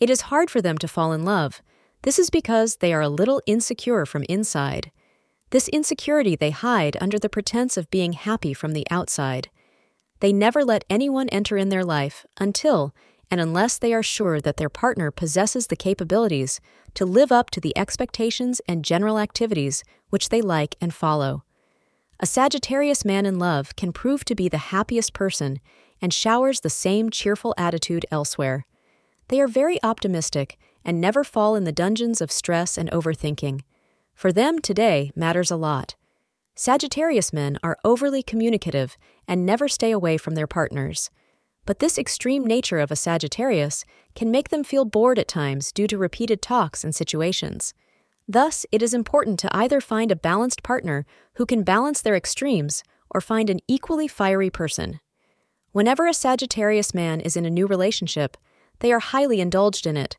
It is hard for them to fall in love. This is because they are a little insecure from inside. This insecurity they hide under the pretense of being happy from the outside. They never let anyone enter in their life until and unless they are sure that their partner possesses the capabilities to live up to the expectations and general activities which they like and follow. A Sagittarius man in love can prove to be the happiest person and showers the same cheerful attitude elsewhere. They are very optimistic and never fall in the dungeons of stress and overthinking. For them, today matters a lot. Sagittarius men are overly communicative and never stay away from their partners. But this extreme nature of a Sagittarius can make them feel bored at times due to repeated talks and situations. Thus, it is important to either find a balanced partner who can balance their extremes or find an equally fiery person. Whenever a Sagittarius man is in a new relationship, they are highly indulged in it.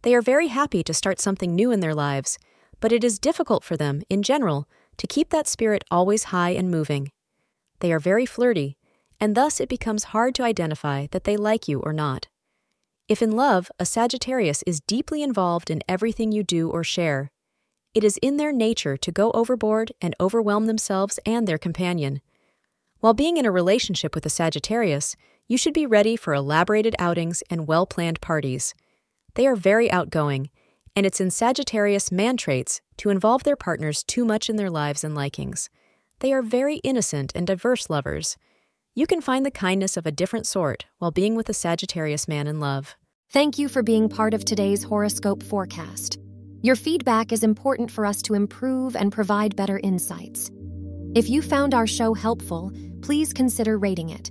They are very happy to start something new in their lives, but it is difficult for them, in general, to keep that spirit always high and moving. They are very flirty, and thus it becomes hard to identify that they like you or not. If in love, a Sagittarius is deeply involved in everything you do or share. It is in their nature to go overboard and overwhelm themselves and their companion. While being in a relationship with a Sagittarius, you should be ready for elaborated outings and well planned parties. They are very outgoing, and it's in Sagittarius man traits to involve their partners too much in their lives and likings. They are very innocent and diverse lovers. You can find the kindness of a different sort while being with a Sagittarius man in love. Thank you for being part of today's horoscope forecast. Your feedback is important for us to improve and provide better insights. If you found our show helpful, please consider rating it.